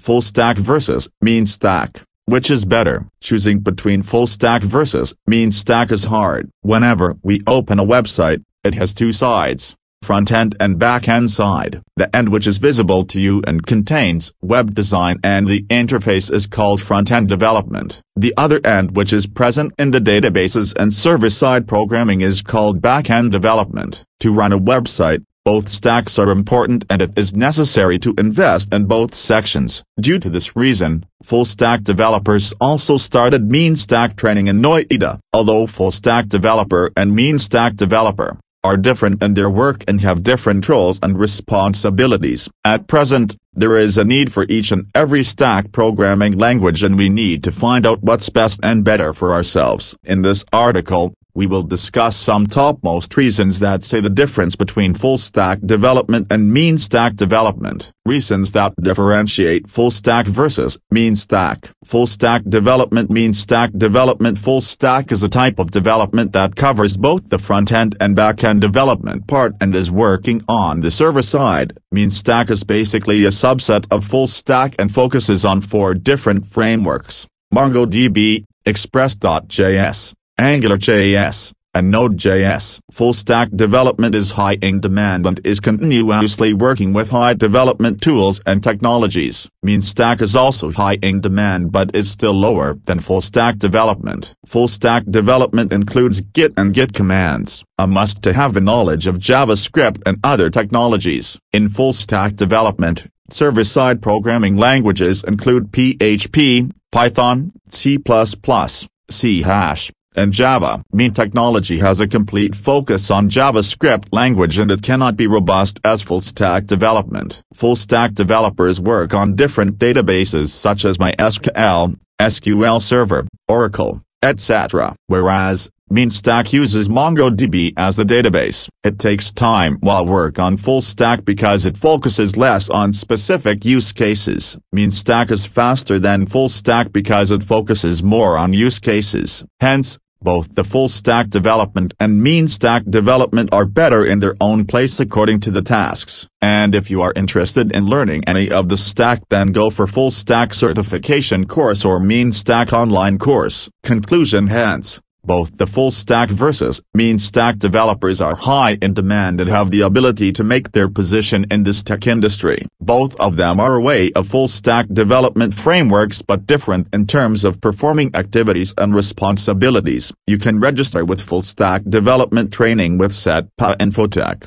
Full stack versus mean stack. Which is better? Choosing between full stack versus mean stack is hard. Whenever we open a website, it has two sides front end and back end side. The end which is visible to you and contains web design and the interface is called front end development. The other end which is present in the databases and server side programming is called back end development. To run a website, both stacks are important and it is necessary to invest in both sections. Due to this reason, full stack developers also started mean stack training in Noida. Although full stack developer and mean stack developer are different in their work and have different roles and responsibilities. At present, there is a need for each and every stack programming language and we need to find out what's best and better for ourselves. In this article, we will discuss some topmost reasons that say the difference between full stack development and mean stack development. Reasons that differentiate full stack versus mean stack. Full stack development Mean stack development Full stack is a type of development that covers both the front-end and back-end development part and is working on the server side. Mean stack is basically a subset of full stack and focuses on four different frameworks. MongoDB, Express.js, AngularJS, and Node.js. Full stack development is high in demand and is continuously working with high development tools and technologies. Mean stack is also high in demand but is still lower than full stack development. Full stack development includes Git and Git commands, a must to have a knowledge of JavaScript and other technologies. In full stack development, server-side programming languages include PHP, Python, C++, C and Java. Mean technology has a complete focus on JavaScript language and it cannot be robust as full-stack development. Full-stack developers work on different databases such as MySQL, SQL Server, Oracle, etc. Whereas, MeanStack uses MongoDB as the database. It takes time while work on full stack because it focuses less on specific use cases. MeanStack is faster than full stack because it focuses more on use cases. Hence, both the full stack development and mean stack development are better in their own place according to the tasks. And if you are interested in learning any of the stack then go for full stack certification course or mean stack online course. Conclusion hence. Both the full stack versus mean stack developers are high in demand and have the ability to make their position in this tech industry. Both of them are a way of full stack development frameworks but different in terms of performing activities and responsibilities. You can register with full stack development training with CETPA Infotech.